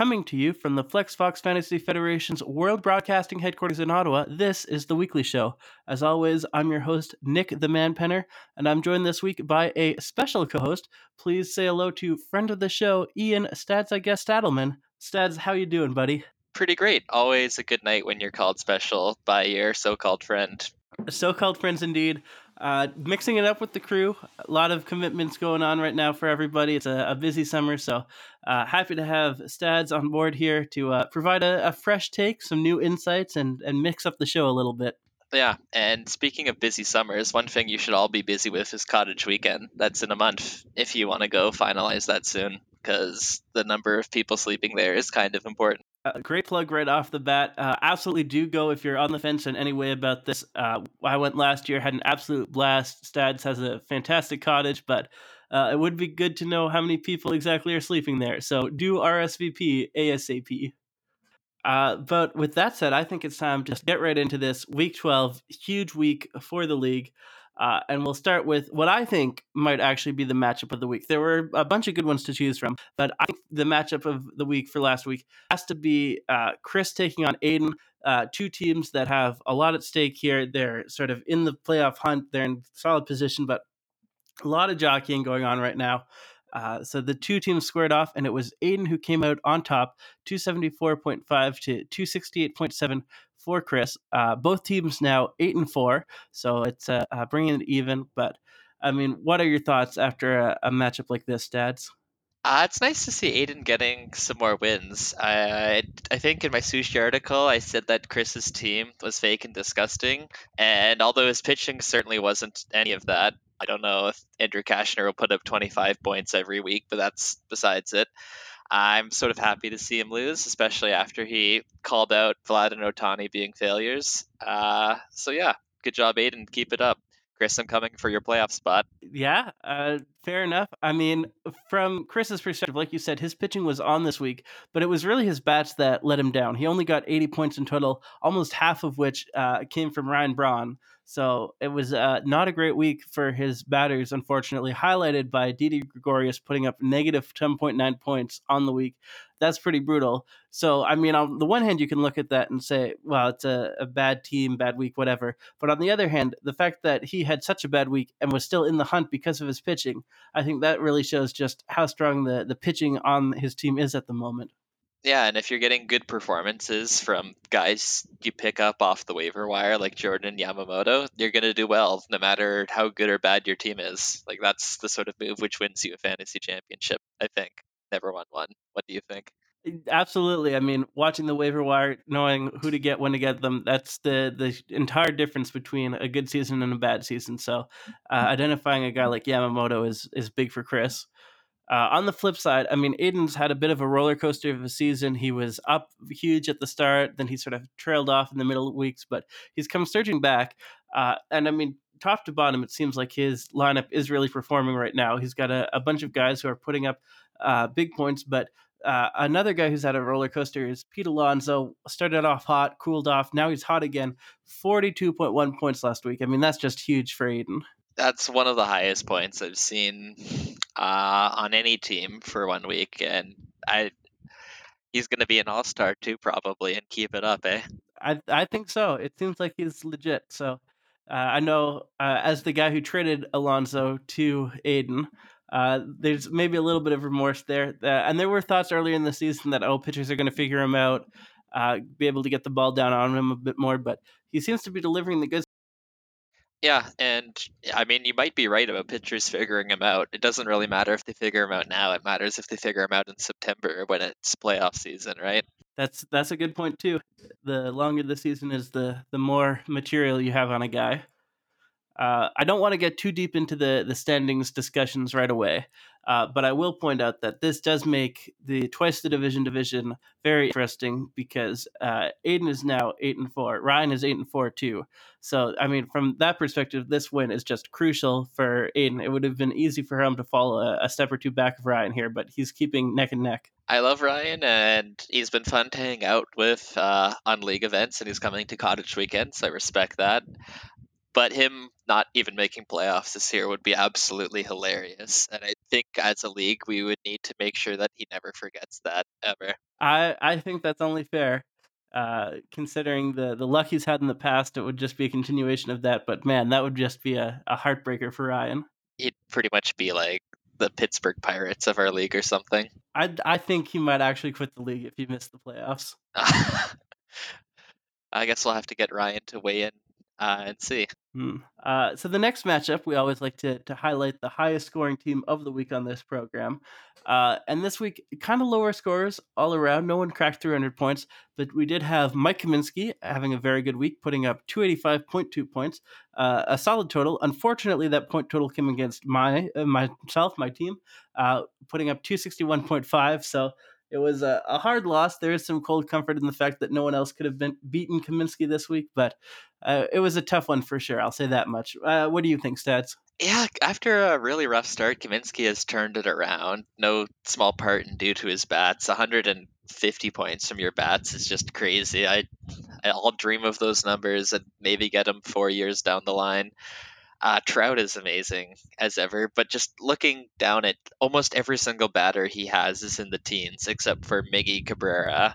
coming to you from the Flex Fox Fantasy Federation's World Broadcasting headquarters in Ottawa. This is the weekly show. As always, I'm your host, Nick the Man Penner, and I'm joined this week by a special co host. Please say hello to friend of the show, Ian Stads, I guess, Stadelman. Stads, how you doing, buddy? Pretty great. Always a good night when you're called special by your so called friend. So called friends, indeed. Uh, mixing it up with the crew. A lot of commitments going on right now for everybody. It's a, a busy summer, so uh, happy to have Stads on board here to uh, provide a, a, fresh take, some new insights, and, and mix up the show a little bit. Yeah, and speaking of busy summers, one thing you should all be busy with is Cottage Weekend. That's in a month if you want to go finalize that soon, because the number of people sleeping there is kind of important. Uh, great plug right off the bat. Uh, absolutely do go if you're on the fence in any way about this. Uh, I went last year, had an absolute blast. Stads has a fantastic cottage, but uh, it would be good to know how many people exactly are sleeping there. So do RSVP ASAP. Uh, but with that said, I think it's time to get right into this week 12, huge week for the league. Uh, and we'll start with what I think might actually be the matchup of the week. There were a bunch of good ones to choose from, but I think the matchup of the week for last week has to be uh, Chris taking on Aiden. Uh, two teams that have a lot at stake here. They're sort of in the playoff hunt. They're in solid position, but a lot of jockeying going on right now. Uh, so the two teams squared off, and it was Aiden who came out on top, 274.5 to 268.7 for Chris. Uh, both teams now eight and four, so it's uh, uh, bringing it even. But I mean, what are your thoughts after a, a matchup like this, Dads? Uh, it's nice to see Aiden getting some more wins. I I think in my sushi article I said that Chris's team was fake and disgusting, and although his pitching certainly wasn't any of that, I don't know if Andrew Cashner will put up 25 points every week, but that's besides it. I'm sort of happy to see him lose, especially after he called out Vlad and Ohtani being failures. Uh, so yeah, good job, Aiden. Keep it up. Chris, I'm coming for your playoff spot. Yeah, uh, fair enough. I mean, from Chris's perspective, like you said, his pitching was on this week, but it was really his bats that let him down. He only got 80 points in total, almost half of which uh, came from Ryan Braun. So it was uh, not a great week for his batters, unfortunately, highlighted by Didi Gregorius putting up negative 10.9 points on the week. That's pretty brutal. So, I mean, on the one hand, you can look at that and say, well, it's a, a bad team, bad week, whatever. But on the other hand, the fact that he had such a bad week and was still in the hunt because of his pitching, I think that really shows just how strong the, the pitching on his team is at the moment. Yeah, and if you're getting good performances from guys you pick up off the waiver wire like Jordan Yamamoto, you're going to do well no matter how good or bad your team is. Like that's the sort of move which wins you a fantasy championship, I think. Never won one. What do you think? Absolutely. I mean, watching the waiver wire, knowing who to get, when to get them, that's the the entire difference between a good season and a bad season. So, uh, identifying a guy like Yamamoto is is big for Chris. Uh, on the flip side, I mean, Aiden's had a bit of a roller coaster of a season. He was up huge at the start, then he sort of trailed off in the middle weeks, but he's come surging back. Uh, and I mean, top to bottom, it seems like his lineup is really performing right now. He's got a, a bunch of guys who are putting up uh, big points, but uh, another guy who's had a roller coaster is Pete Alonso. Started off hot, cooled off. Now he's hot again. 42.1 points last week. I mean, that's just huge for Aiden that's one of the highest points I've seen uh, on any team for one week, and I he's going to be an all star too, probably, and keep it up, eh? I I think so. It seems like he's legit. So uh, I know uh, as the guy who traded Alonso to Aiden. Uh, there's maybe a little bit of remorse there, uh, and there were thoughts earlier in the season that oh, pitchers are going to figure him out, uh, be able to get the ball down on him a bit more. But he seems to be delivering the goods yeah, and I mean, you might be right about pitchers figuring him out. It doesn't really matter if they figure him out now. It matters if they figure him out in September when it's playoff season, right? That's that's a good point too. The longer the season is, the the more material you have on a guy. Uh, I don't want to get too deep into the the standings discussions right away, uh, but I will point out that this does make the twice the division division very interesting because uh, Aiden is now eight and four, Ryan is eight and four too. So I mean, from that perspective, this win is just crucial for Aiden. It would have been easy for him to fall a, a step or two back of Ryan here, but he's keeping neck and neck. I love Ryan, and he's been fun to hang out with uh, on league events, and he's coming to Cottage weekends. I respect that but him not even making playoffs this year would be absolutely hilarious. And I think as a league, we would need to make sure that he never forgets that ever. I I think that's only fair. Uh, considering the the luck he's had in the past, it would just be a continuation of that. But man, that would just be a, a heartbreaker for Ryan. He'd pretty much be like the Pittsburgh Pirates of our league or something. I I think he might actually quit the league if he missed the playoffs. I guess we'll have to get Ryan to weigh in uh, and see. Hmm. Uh, so the next matchup, we always like to to highlight the highest scoring team of the week on this program, uh, and this week kind of lower scores all around. No one cracked 300 points, but we did have Mike Kaminsky having a very good week, putting up 285.2 points, uh, a solid total. Unfortunately, that point total came against my uh, myself, my team, uh, putting up 261.5. So it was a, a, hard loss. There is some cold comfort in the fact that no one else could have been beaten Kaminsky this week, but uh, it was a tough one for sure. I'll say that much. Uh, what do you think, Stads? Yeah, after a really rough start, Kaminsky has turned it around. No small part in due to his bats. 150 points from your bats is just crazy. I, I'll dream of those numbers and maybe get them four years down the line. Uh, Trout is amazing as ever, but just looking down at almost every single batter he has is in the teens, except for Miggy Cabrera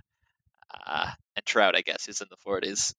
uh, and Trout, I guess, who's in the 40s.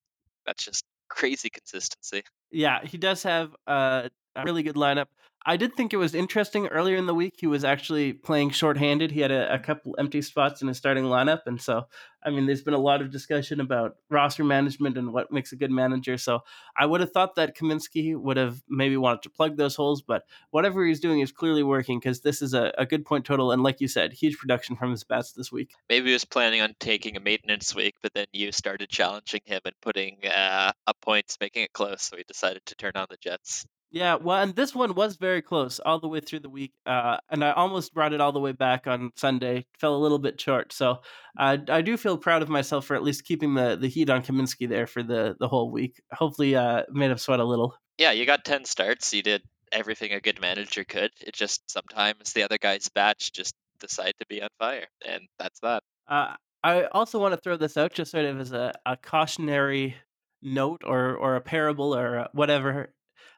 That's just crazy consistency. Yeah, he does have uh, a really good lineup. I did think it was interesting earlier in the week. He was actually playing shorthanded. He had a, a, couple empty spots in his starting lineup. And so, I mean, there's been a lot of discussion about roster management and what makes a good manager. So I would have thought that Kaminsky would have maybe wanted to plug those holes, but whatever he's doing is clearly working because this is a, a, good point total. And like you said, huge production from his bats this week. Maybe he was planning on taking a maintenance week, but then you started challenging him and putting uh, up points, making it close. So he decided to turn on the Jets. Yeah, well, and this one was very close all the way through the week, uh, and I almost brought it all the way back on Sunday. Fell a little bit short, so I I do feel proud of myself for at least keeping the, the heat on Kaminsky there for the, the whole week. Hopefully, uh, made him sweat a little. Yeah, you got ten starts. You did everything a good manager could. It just sometimes the other guy's batch just decide to be on fire, and that's that. Uh, I also want to throw this out just sort of as a, a cautionary note or or a parable or whatever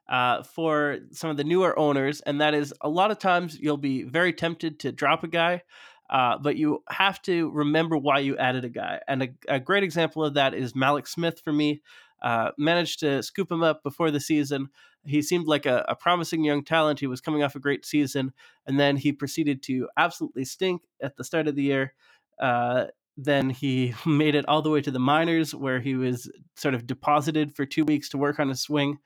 uh, for some of the newer owners, and that is a lot of times you'll be very tempted to drop a guy, uh, but you have to remember why you added a guy. And a, a great example of that is Mallex Smith for me. Uh, managed to scoop him up before the season. He seemed like a, a, promising young talent. He was coming off a great season, and then he proceeded to absolutely stink at the start of the year. Uh, then he made it all the way to the minors, where he was sort of deposited for two weeks to work on his swing.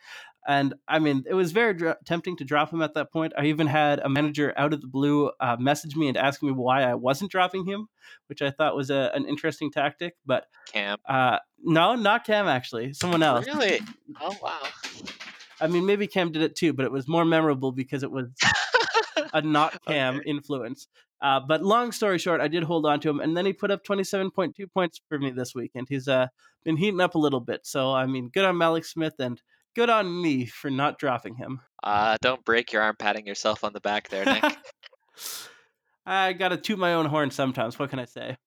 And I mean, it was very dr- tempting to drop him at that point. I even had a manager out of the blue uh, message me and ask me why I wasn't dropping him, which I thought was a, an interesting tactic. But Cam, uh, no, not Cam actually, someone else. Really? Oh wow. I mean, maybe Cam did it too, but it was more memorable because it was a not Cam okay. influence. Uh, but long story short, I did hold on to him, and then he put up 27.2 points for me this week, and he's uh, been heating up a little bit. So I mean, good on Mallex Smith, and good on me for not dropping him. Uh, don't break your arm patting yourself on the back there, Nick. I gotta toot my own horn sometimes. What can I say?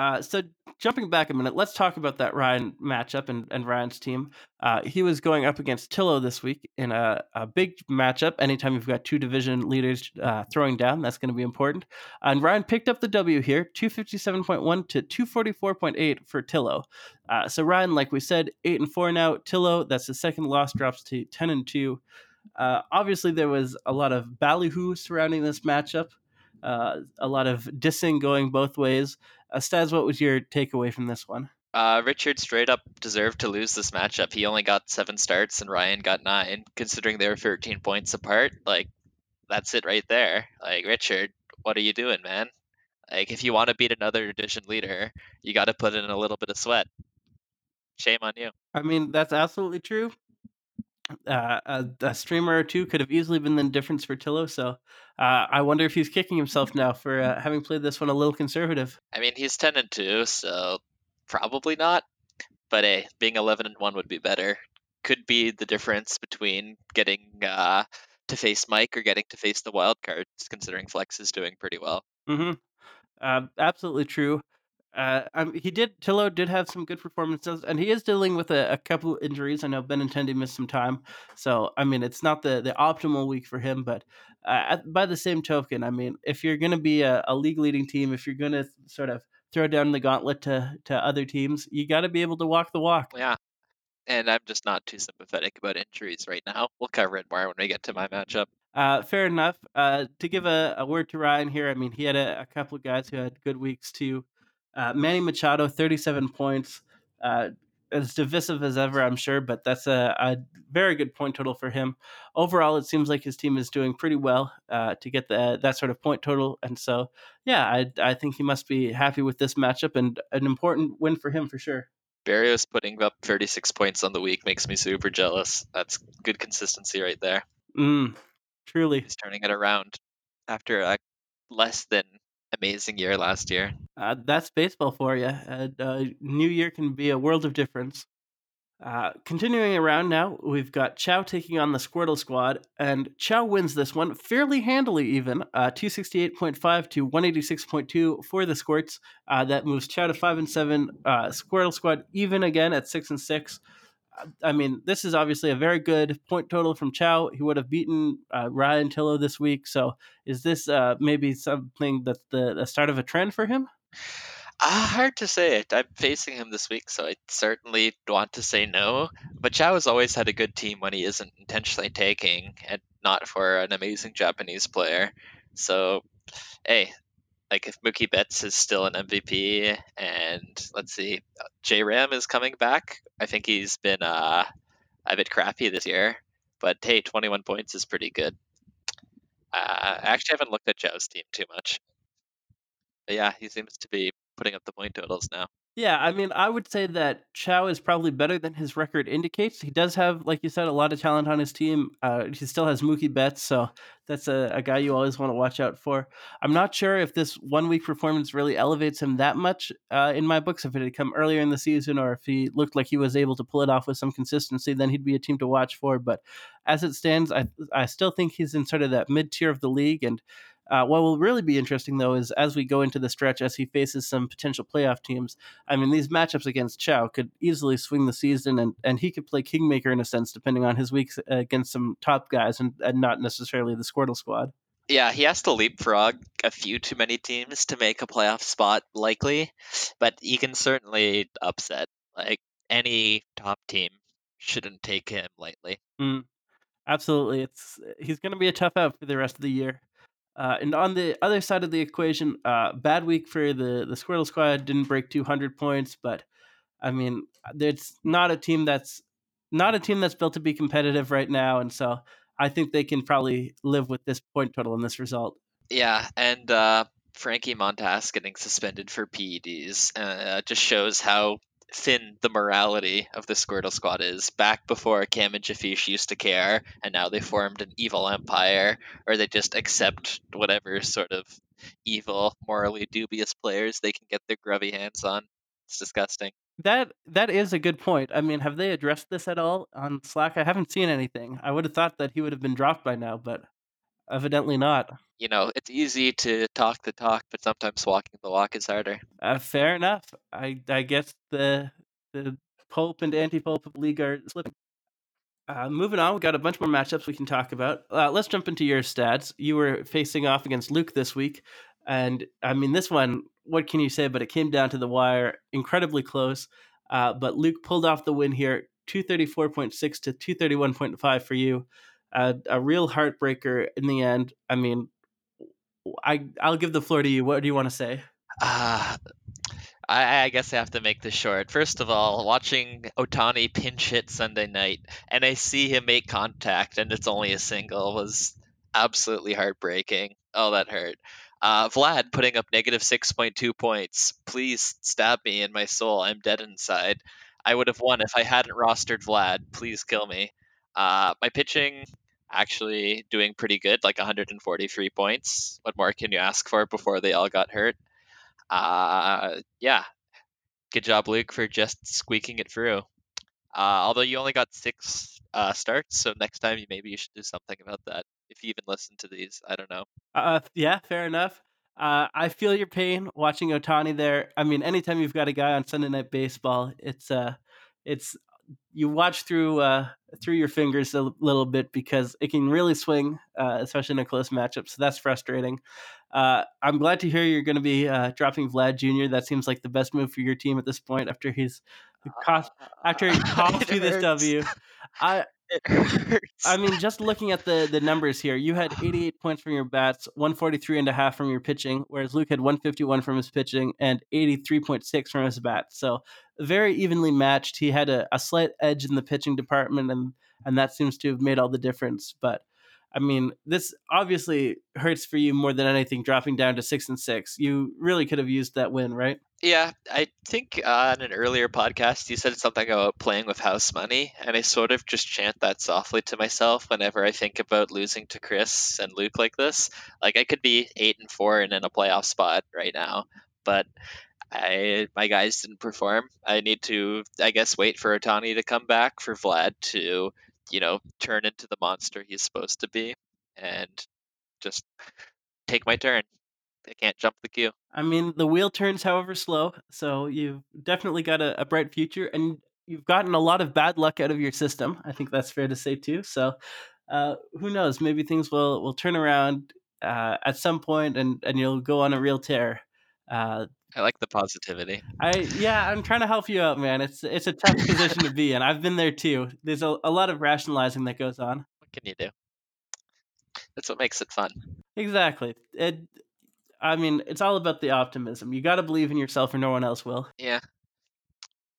Uh, so jumping back a minute, let's talk about that Ryan matchup and, and Ryan's team. Uh, he was going up against Tillo this week in a, a big matchup. Anytime you've got two division leaders uh, throwing down, that's going to be important. And Ryan picked up the W here, 257.1 to 244.8 for Tillo. Uh, so Ryan, like we said, 8 and 4 now. Tillo, that's the second loss, drops to 10 and 2. Uh, obviously, there was a lot of ballyhoo surrounding this matchup. Uh, a lot of dissing going both ways. Uh, Stads, what was your takeaway from this one? Uh, Richard straight up deserved to lose this matchup. He only got seven starts and Ryan got nine, considering they were 13 points apart. Like, that's it right there. Like, Richard, what are you doing, man? Like, if you want to beat another division leader, you got to put in a little bit of sweat. Shame on you. I mean, that's absolutely true uh, a, a, streamer or two could have easily been the difference for Tillo. So uh, I wonder if he's kicking himself now for uh, having played this one a little conservative. I mean, he's ten and two, so probably not. But hey, being eleven and one would be better. Could be the difference between getting uh, to face Mike or getting to face the wild cards, considering Flex is doing pretty well. Mm-hmm. Uh, absolutely true. Uh, um, he did. Tillo did have some good performances, and he is dealing with a, a couple injuries. I know Benintendi missed some time, so I mean it's not the the optimal week for him. But uh, by the same token, I mean if you're going to be a, a league leading team, if you're going to sort of throw down the gauntlet to to other teams. You got to be able to walk the walk. Yeah, and I'm just not too sympathetic about injuries right now. We'll cover it more when we get to my matchup. Uh, fair enough. Uh, to give a, a, word to Ryan here, I mean, he had a, a couple of guys who had good weeks too. Uh, Manny Machado, 37 points. Uh, as divisive as ever, I'm sure, but that's a, a, very good point total for him. Overall, it seems like his team is doing pretty well uh, to get the, that sort of point total. And so, yeah, I, I think he must be happy with this matchup and an important win for him for sure. Berrios putting up 36 points on the week makes me super jealous. That's good consistency right there. Mm, truly. He's turning it around after a less than amazing year last year. Uh, that's baseball for you. And, uh, new year can be a world of difference. Uh, continuing around now, we've got Chow taking on the Squirtle Squad, and Chow wins this one fairly handily, even uh, 268.5 to 186.2 for the Squirts. Uh, that moves Chow to 5 and 7. Uh, Squirtle Squad even again at 6 and 6. Uh, I mean, this is obviously a very good point total from Chow. He would have beaten uh, Ryan Tillo this week. So, is this maybe something that's the, the start of a trend for him? Uh, hard to say. I'm facing him this week, so I certainly want to say no. But Chow has always had a good team when he isn't intentionally taking, and not for an amazing Japanese player. So, hey, like if Mookie Betts is still an MVP, and let's see, J Ram is coming back. I think he's been uh, a bit crappy this year, but hey, 21 points is pretty good. Uh, I actually haven't looked at Joe's team too much. But yeah, he seems to be putting up the point totals now. Yeah, I mean, I would say that Chow is probably better than his record indicates. He does have, like you said, a lot of talent on his team. Uh, he still has Mookie Betts, so that's a, a guy you always want to watch out for. I'm not sure if this one week performance really elevates him that much uh, in my books. If it had come earlier in the season, or if he looked like he was able to pull it off with some consistency, then he'd be a team to watch for. But as it stands, I I still think he's in sort of that mid tier of the league, and uh, what will really be interesting, though, is as we go into the stretch, as he faces some potential playoff teams. I mean, these matchups against Chow could easily swing the season, and, and he could play kingmaker in a sense, depending on his weeks against some top guys and, and not necessarily the Squirtle squad. Yeah, he has to leapfrog a few too many teams to make a playoff spot, likely, but he can certainly upset. Like any top team shouldn't take him lightly. Mm, absolutely, it's he's going to be a tough out for the rest of the year. Uh, and on the other side of the equation, uh, bad week for the the Squirtle Squad. Didn't break 200 points, but I mean, it's not a team that's not a team that's built to be competitive right now, and so I think they can probably live with this point total and this result. Yeah, and uh, Frankie Montas getting suspended for PEDs uh, just shows how thin the morality of the Squirtle Squad is. Back before Cam and Jafish used to care, and now they formed an evil empire, or they just accept whatever sort of evil, morally dubious players they can get their grubby hands on. It's disgusting. That that is a good point. I mean, have they addressed this at all on Slack? I haven't seen anything. I would have thought that he would have been dropped by now, but evidently not. You know, it's easy to talk the talk, but sometimes walking the walk is harder. Uh, fair enough. I I guess the the Pope and anti-Pope league are slipping. Uh, moving on, we've got a bunch more matchups we can talk about. Uh, let's jump into your stats. You were facing off against Luke this week, and I mean, this one, what can you say? But it came down to the wire, incredibly close. Uh, but Luke pulled off the win here, 234.6 to 231.5 for you a, a real heartbreaker in the end. I mean, I I'll give the floor to you. What do you want to say? Uh, I, I guess I have to make this short. First of all, watching Ohtani pinch hit Sunday night, and I see him make contact, and it's only a single, was absolutely heartbreaking. Oh, that hurt. Uh, Vlad putting up negative 6.2 points. Please stab me in my soul. I'm dead inside. I would have won if I hadn't rostered Vlad. Please kill me. Uh, my pitching actually doing pretty good, like 143 points. What more can you ask for before they all got hurt? Uh, yeah, good job, Luke, for just squeaking it through. Uh, although you only got six uh, starts, so next time you maybe you should do something about that. If you even listen to these, I don't know. Uh, yeah, fair enough. Uh, I feel your pain watching Ohtani there. I mean, anytime you've got a guy on Sunday Night Baseball, it's uh, it's you watch through uh, through your fingers a little bit because it can really swing, uh, especially in a close matchup. So that's frustrating. Uh, I'm glad to hear you're going to be uh, dropping Vlad Jr. That seems like the best move for your team at this point after he's cost after he cost you this W. I. I mean, just looking at the the numbers here, you had 88 points from your bats, 143 and a half from your pitching, whereas Luke had 151 from his pitching and 83.6 from his bats. So very evenly matched. He had a, a slight edge in the pitching department, and and that seems to have made all the difference. But I mean, this obviously hurts for you more than anything. Dropping down to six and six, you really could have used that win, right? Yeah, I think on an earlier podcast you said something about playing with house money, and I sort of just chant that softly to myself whenever I think about losing to Chris and Luke like this. Like I could be eight and four and in a playoff spot right now, but I my guys didn't perform. I need to, I guess, wait for Ohtani to come back for Vlad to, you know, turn into the monster he's supposed to be, and just take my turn. I can't jump the queue. I mean, the wheel turns, however, slow. So you've definitely got a, a bright future, and you've gotten a lot of bad luck out of your system. I think that's fair to say too. So uh, who knows? Maybe things will will turn around uh, at some point, and and you'll go on a real tear. Uh, I like the positivity. I yeah, I'm trying to help you out, man. It's it's a tough position to be in. I've been there too. There's a, a lot of rationalizing that goes on. What can you do? That's what makes it fun. Exactly. It, I mean, it's all about the optimism. You got to believe in yourself, or no one else will. Yeah.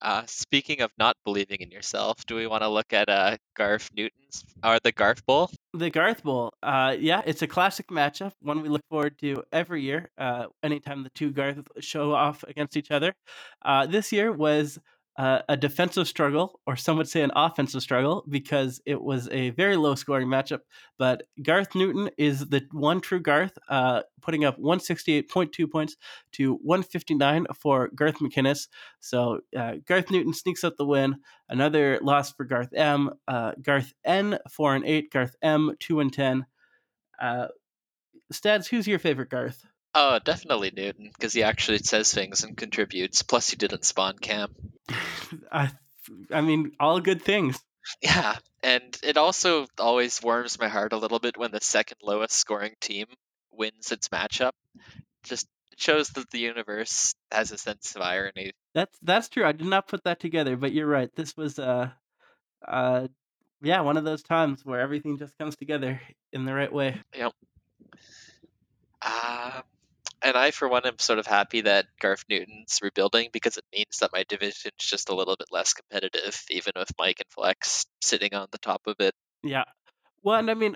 Uh, speaking of not believing in yourself, do we want to look at uh, Garth Newton's or the Garth Bowl? The Garth Bowl, uh, yeah, it's a classic matchup, one we look forward to every year. Uh, anytime the two Garth show off against each other, uh, this year was uh, a defensive struggle, or some would say an offensive struggle, because it was a very low scoring matchup. But Garth Newton is the one true Garth, uh, putting up 168.2 points to 159 for Garth McInnes. So uh, Garth Newton sneaks out the win. Another loss for Garth M. Uh, Garth N, 4 and 8. Garth M, 2 and 10. Uh, Stads, who's your favorite Garth? Oh, definitely Newton, because he actually says things and contributes. Plus, he didn't spawn Cam. I, I mean, all good things. Yeah, and it also always warms my heart a little bit when the second lowest scoring team wins its matchup. Just shows that the universe has a sense of irony. That's that's true. I did not put that together, but you're right. This was uh uh yeah, one of those times where everything just comes together in the right way. Yep. Uh, and I, for one, am sort of happy that Garth Newton's rebuilding because it means that my division's just a little bit less competitive, even with Mike and Flex sitting on the top of it. Yeah. Well, and I mean,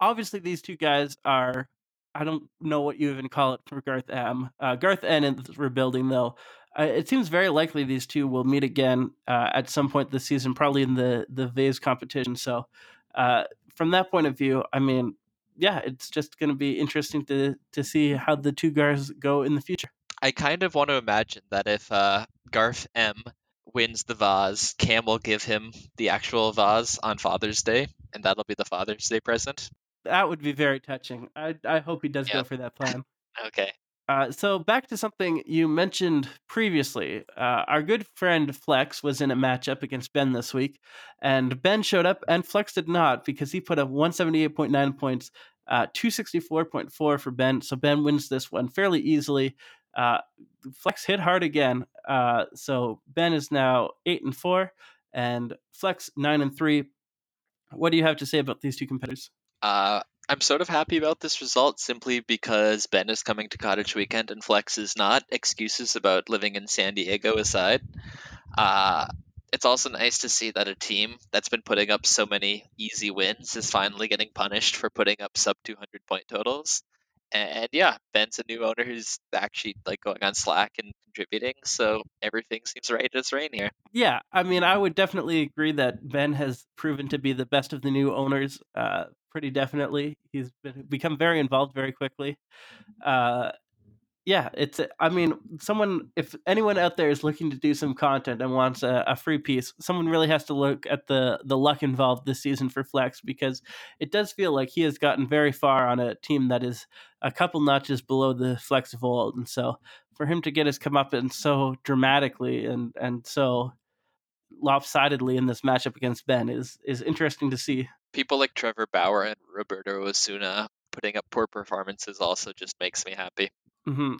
obviously these two guys are I don't know what you even call it for Garth M. Uh, Garth N is rebuilding though. Uh, it seems very likely these two will meet again uh, at some point this season, probably in the the Vase competition. So, uh, from that point of view, I mean, yeah, it's just going to be interesting to to see how the two guys go in the future. I kind of want to imagine that if uh, Garth M wins the vase, Cam will give him the actual vase on Father's Day, and that'll be the Father's Day present. That would be very touching. I I hope he does go for that plan. Okay. Uh, so back to something you mentioned previously. Uh, our good friend Flex was in a matchup against Ben this week, and Ben showed up, and Flex did not because he put up 178.9 points, uh, 264.4 for Ben. So Ben wins this one fairly easily. Uh, Flex hit hard again, uh, so Ben is now eight and four, and Flex nine and three. What do you have to say about these two competitors? Uh, I'm sort of happy about this result simply because Ben is coming to Cottage Weekend and Flex is not. Excuses about living in San Diego aside. Uh, it's also nice to see that a team that's been putting up so many easy wins is finally getting punished for putting up sub 200 point totals. And yeah, Ben's a new owner who's actually like going on Slack and contributing, so everything seems right as rain here. Yeah, I mean, I would definitely agree that Ben has proven to be the best of the new owners. Uh, pretty definitely, he's been, become very involved very quickly. Uh, yeah, it's. I mean, someone. If anyone out there is looking to do some content and wants a, a free piece, someone really has to look at the the luck involved this season for Flex because it does feel like he has gotten very far on a team that is a couple notches below the Flex of old, and so for him to get his come up comeuppance so dramatically and and so lopsidedly in this matchup against Ben is is interesting to see. People like Trevor Bauer and Roberto Osuna putting up poor performances also just makes me happy. Mm-hmm.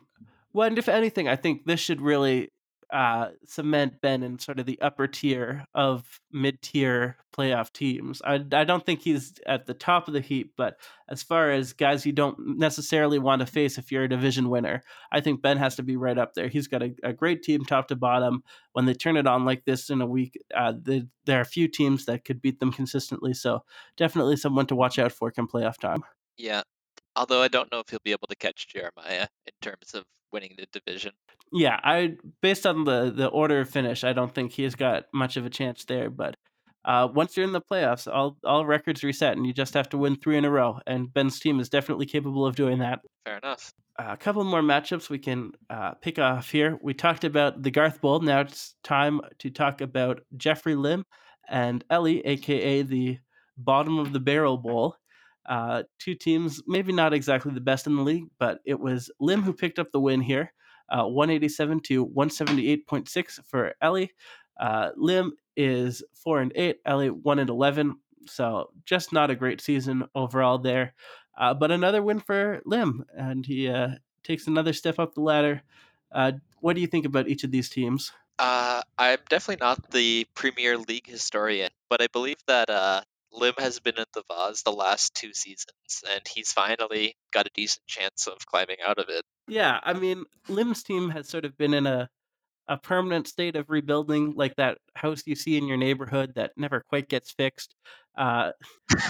Well, and if anything, I think this should really uh, cement Ben in sort of the upper tier of mid-tier playoff teams. I, I don't think he's at the top of the heap, but as far as guys you don't necessarily want to face if you're a division winner, I think Ben has to be right up there. He's got a, a great team top to bottom. When they turn it on like this in a week, uh, the, there are a few teams that could beat them consistently. So definitely someone to watch out for come playoff time. Yeah. Although I don't know if he'll be able to catch Jeremiah in terms of winning the division. Yeah, I based on the the order of finish, I don't think he's got much of a chance there. But uh, once you're in the playoffs, all all records reset, and you just have to win three in a row. And Ben's team is definitely capable of doing that. Fair enough. Uh, a couple more matchups we can uh, pick off here. We talked about the Garth Bowl. Now it's time to talk about Jeffrey Lim and Ellie, aka the bottom of the barrel bowl. Uh, two teams, maybe not exactly the best in the league, but it was Lim who picked up the win here, uh, 187 to 178.6 for Ellie. Uh, Lim is four and eight, Ellie one and 11. So just not a great season overall there, uh, but another win for Lim, and he uh, takes another step up the ladder. Uh, what do you think about each of these teams? I'm definitely not the Premier League historian, but I believe that Lim has been in the vase the last two seasons, and he's finally got a decent chance of climbing out of it. Yeah, I mean, Lim's team has sort of been in a a permanent state of rebuilding, like that house you see in your neighborhood that never quite gets fixed. Uh,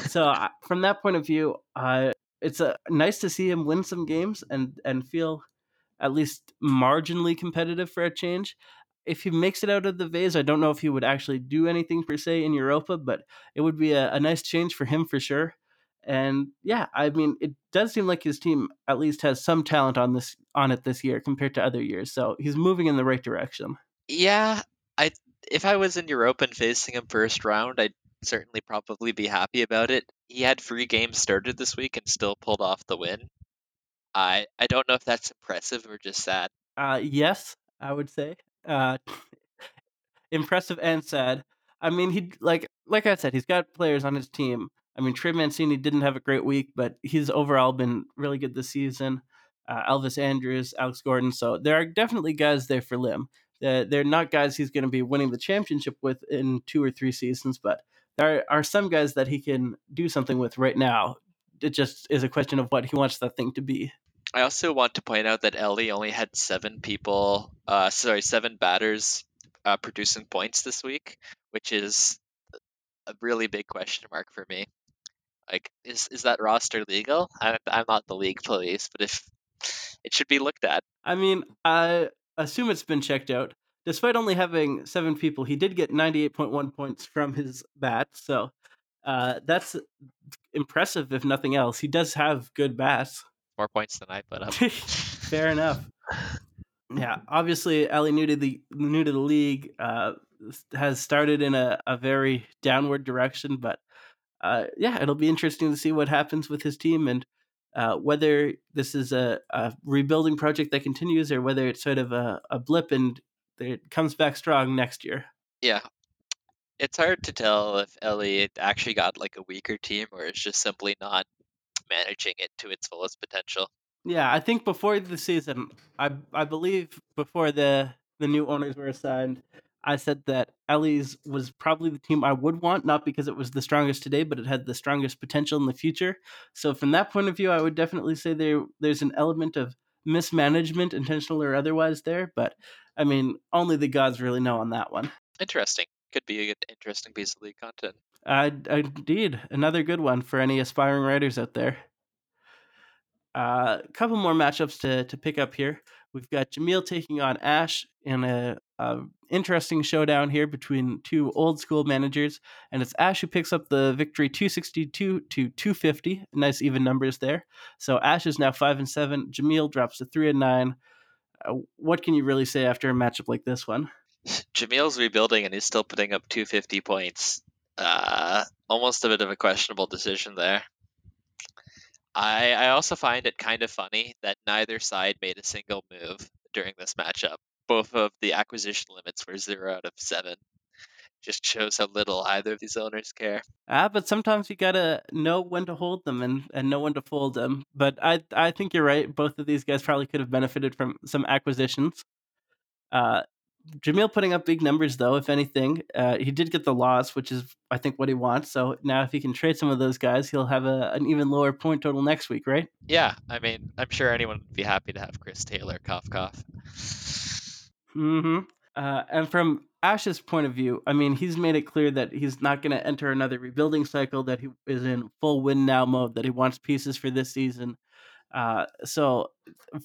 so from that point of view, uh, it's a nice to see him win some games and and feel at least marginally competitive for a change. If he makes it out of the vase, I don't know if he would actually do anything per se in Europa, but it would be a, a nice change for him for sure. And yeah, I mean, it does seem like his team at least has some talent on this on it this year compared to other years. So he's moving in the right direction. Yeah, I if I was in Europe and facing him first round, I'd certainly probably be happy about it. He had three games started this week and still pulled off the win. I I don't know if that's impressive or just sad. Uh, yes, I would say. Uh, impressive and sad. I mean, he like like I said, he's got players on his team. I mean, Trey Mancini didn't have a great week, but he's overall been really good this season. Uh, Elvis Andrus, Alex Gordon. So there are definitely guys there for Lim. Uh, they're not guys he's going to be winning the championship with in two or three seasons, but there are some guys that he can do something with right now. It just is a question of what he wants that thing to be. I also want to point out that Ellie only had seven people, uh, sorry, seven batters uh, producing points this week, which is a really big question mark for me. Like, is is that roster legal? I'm I'm not the league police, but if it should be looked at. I mean, I assume it's been checked out. Despite only having seven people, he did get 98.1 points from his bat, so uh, that's impressive, if nothing else. He does have good bats. More points than I put up. Fair enough. Yeah, obviously, Ellie new to the new to the league uh, has started in a, a very downward direction, but uh, yeah, it'll be interesting to see what happens with his team and uh, whether this is a, a, rebuilding project that continues or whether it's sort of a, a blip and it comes back strong next year. Yeah. It's hard to tell if Ellie actually got like a weaker team or it's just simply not managing it to its fullest potential. Yeah, I think before the season, I I believe before the the new owners were assigned, I said that Ellie's was probably the team I would want, not because it was the strongest today, but it had the strongest potential in the future. So from that point of view, I would definitely say there there's an element of mismanagement, intentional or otherwise, there. But I mean, only the gods really know on that one. Interesting. Could be an interesting piece of league content. Uh, indeed, another good one for any aspiring writers out there. A uh, couple more matchups to, to pick up here. We've got Jamil taking on Ash in a, a, interesting showdown here between two old school managers, and it's Ash who picks up the victory, two sixty two to two fifty. Nice even numbers there. So Ash is now five and seven. Jamil drops to three and nine. Uh, what can you really say after a matchup like this one? Jamil's rebuilding and he's still putting up 250 points. Uh, almost a bit of a questionable decision there. I, I also find it kind of funny that neither side made a single move during this matchup. Both of the acquisition limits were zero out of seven. just shows how little either of these owners care. Ah, but sometimes you gotta know when to hold them and, and know when to fold them. But I I think you're right. Both of these guys probably could have benefited from some acquisitions. Uh, Jamil putting up big numbers though. If anything, uh, he did get the loss, which is I think what he wants. So now if he can trade some of those guys, he'll have a, an even lower point total next week, right? Yeah, I mean, I'm sure anyone would be happy to have Chris Taylor cough cough. hmm Uh, and from Ash's point of view, I mean, he's made it clear that he's not going to enter another rebuilding cycle. That he is in full win now mode. That he wants pieces for this season. Uh, so,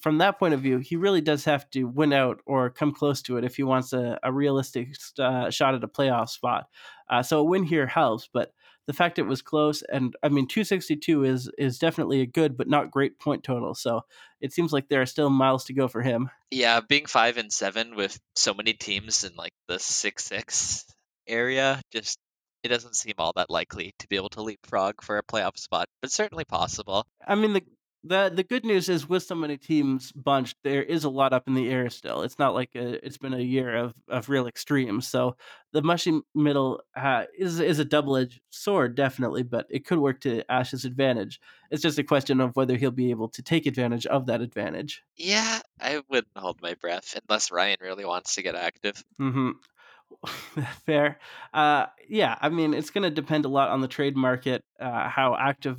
from that point of view, he really does have to win out or come close to it if he wants a, a realistic uh, shot at a playoff spot. Uh, so, a win here helps, but the fact it was close, and I mean, 262 is is definitely a good but not great point total. So, it seems like there are still miles to go for him. Yeah, being five and seven with so many teams in like the six six area, just it doesn't seem all that likely to be able to leapfrog for a playoff spot, but certainly possible. I mean, the the the good news is with so many teams bunched, there is a lot up in the air still. It's not like a, it's been a year of, of real extremes. So the mushy middle uh, is is a double edged sword, definitely, but it could work to Ash's advantage. It's just a question of whether he'll be able to take advantage of that advantage. Yeah, I wouldn't hold my breath unless Ryan really wants to get active. Mm-hmm. Fair. Uh, yeah, I mean, it's going to depend a lot on the trade market, uh, how active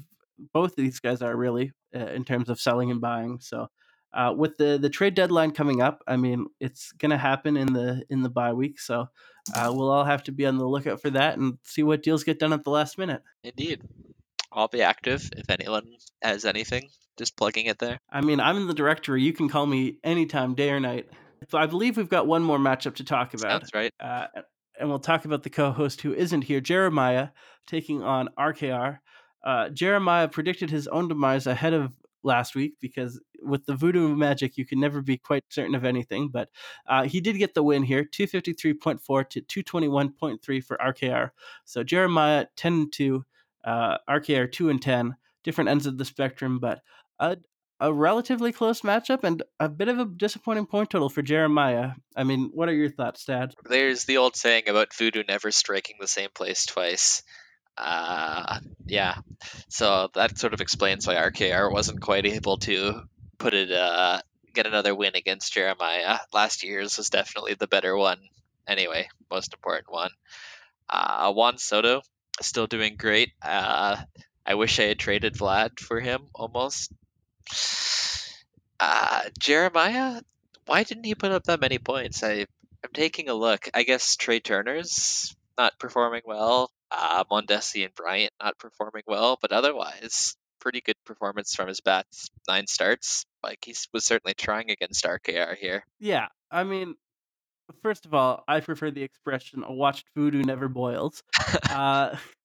both of these guys are really uh, in terms of selling and buying. So, uh, with the the trade deadline coming up, I mean, it's going to happen in the in the bye week. So, uh, we'll all have to be on the lookout for that and see what deals get done at the last minute. Indeed. I'll be active if anyone has anything. Just plugging it there. I mean, I'm in the directory. You can call me anytime, day or night. So I believe we've got one more matchup to talk about. That's right. Uh, and we'll talk about the co-host who isn't here, Jeremiah, taking on RKR. Uh, Jeremiah predicted his own demise ahead of last week because with the voodoo magic, you can never be quite certain of anything. But uh, he did get the win here 253.4 to 221.3 for RKR. So Jeremiah 10 and 2, uh, RKR 2 and 10, different ends of the spectrum, but a, a relatively close matchup and a bit of a disappointing point total for Jeremiah. I mean, what are your thoughts, Dad? There's the old saying about voodoo never striking the same place twice. Uh, yeah, so that sort of explains why RKR wasn't quite able to put it, uh, get another win against Jeremiah. Last year's was definitely the better one. Anyway, most important one. Uh, Juan Soto still doing great. Uh, I wish I had traded Vlad for him almost. Uh, Jeremiah, why didn't he put up that many points? I I'm taking a look. I guess Trea Turner's not performing well. Uh, Mondesi and Bryant not performing well, but otherwise, pretty good performance from his bats. Nine starts. Like he was certainly trying against RKR here. Yeah, I mean, first of all, I prefer the expression "a watched voodoo never boils." uh,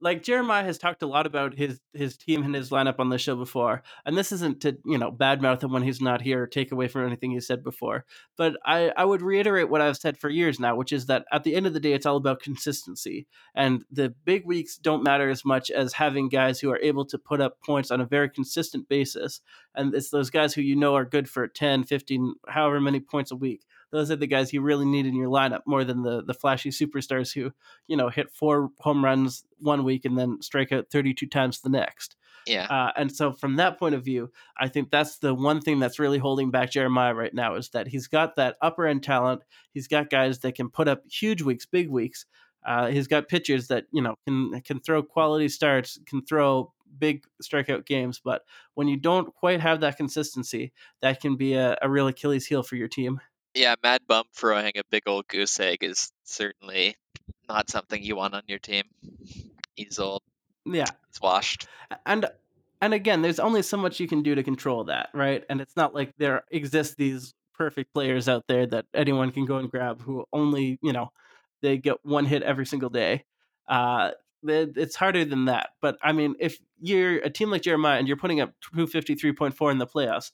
like Jeremiah has talked a lot about his his team and his lineup on the show before, and this isn't to you know badmouth him when he's not here or take away from anything he said before. But I I would reiterate what I've said for years now, which is that at the end of the day, it's all about consistency, and the big weeks don't matter as much as having guys who are able to put up points on a very consistent basis, and it's those guys who you know are good for 10, 15, however many points a week those are the guys you really need in your lineup more than the the flashy superstars who you know hit four home runs one week and then strike out 32 times the next. Yeah. uh, and so from that point of view i think that's the one thing that's really holding back jeremiah right now is that he's got that upper end talent. He's got guys that can put up huge weeks big weeks. Uh, he's got pitchers that you know can can throw quality starts can throw big strikeout games. But when you don't quite have that consistency that can be a, a real achilles heel for your team Yeah, Mad Bum throwing a big old goose egg is certainly not something you want on your team. He's old. yeah He's washed. and and again there's only so much you can do to control that right and it's not like there exist these perfect players out there that anyone can go and grab who only you know they get one hit every single day uh it's harder than that but i mean if you're a team like jeremiah and you're putting up 253.4 in the playoffs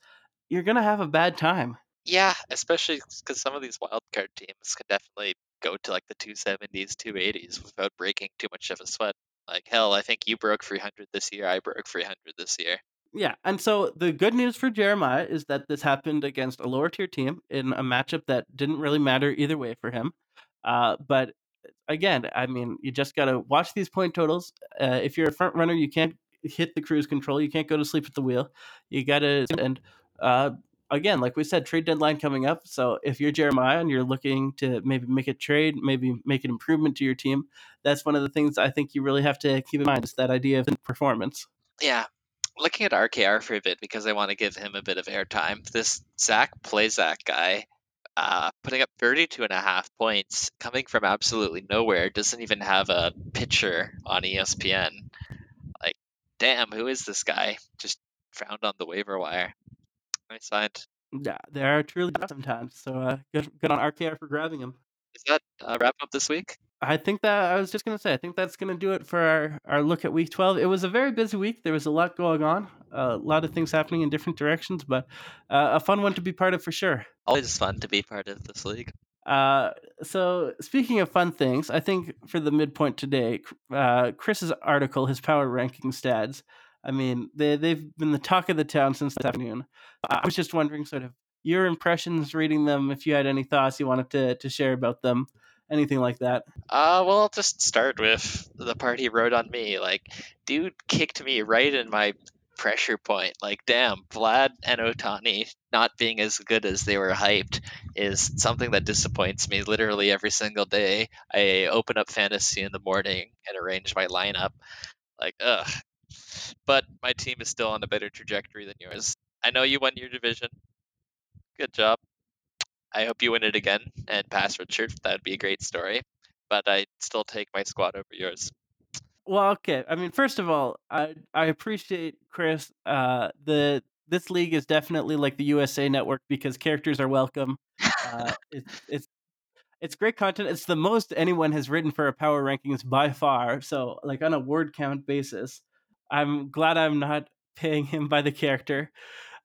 you're gonna have a bad time Yeah, especially because some of these wild card teams can definitely go to like the 270s, 280s without breaking too much of a sweat. Like hell, I think you broke 300 this year. I broke 300 this year. Yeah, and so the good news for Jeremiah is that this happened against a lower tier team in a matchup that didn't really matter either way for him. Uh, but again, I mean, you just got to watch these point totals. Uh, if you're a front runner, you can't hit the cruise control. You can't go to sleep at the wheel. You got to, and uh, again, like we said, trade deadline coming up. So if you're Jeremiah and you're looking to maybe make a trade, maybe make an improvement to your team, that's one of the things I think you really have to keep in mind is that idea of performance. Yeah. Looking at RKR for a bit because I want to give him a bit of airtime. This Zach Plesac guy, uh, putting up 32 and a half points, coming from absolutely nowhere, doesn't even have a pitcher on ESPN. Like, damn, who is this guy? Just found on the waiver wire. Nice find. Yeah, they are truly sometimes. So uh, good, good on RKR for grabbing him. Is that uh, wrap up this week? I think that I was just gonna say I think that's gonna do it for our, our look at week twelve. It was a very busy week. There was a lot going on, a lot of things happening in different directions, but uh, a fun one to be part of for sure. Always fun to be part of this league. Uh, so speaking of fun things, I think for the midpoint today, uh, Chris's article, his power ranking stats. I mean, they they've been the talk of the town since this afternoon. I was just wondering, sort of your impressions reading them. If you had any thoughts you wanted to to share about them anything like that? Uh, well, I'll just start with the part he wrote on me. Like, dude kicked me right in my pressure point. Like, damn, Vlad and Ohtani not being as good as they were hyped is something that disappoints me literally every single day. I open up fantasy in the morning and arrange my lineup. Like, ugh. But my team is still on a better trajectory than yours. I know you won your division. Good job. I hope you win it again and pass Richard. That would be a great story. But I still take my squad over yours. Well, okay. I mean, first of all, I I appreciate Chris. Uh, the this league is definitely like the USA Network because characters are welcome. Uh, it's it's it's great content. It's the most anyone has written for a power rankings by far. So, like on a word count basis, I'm glad I'm not paying him by the character.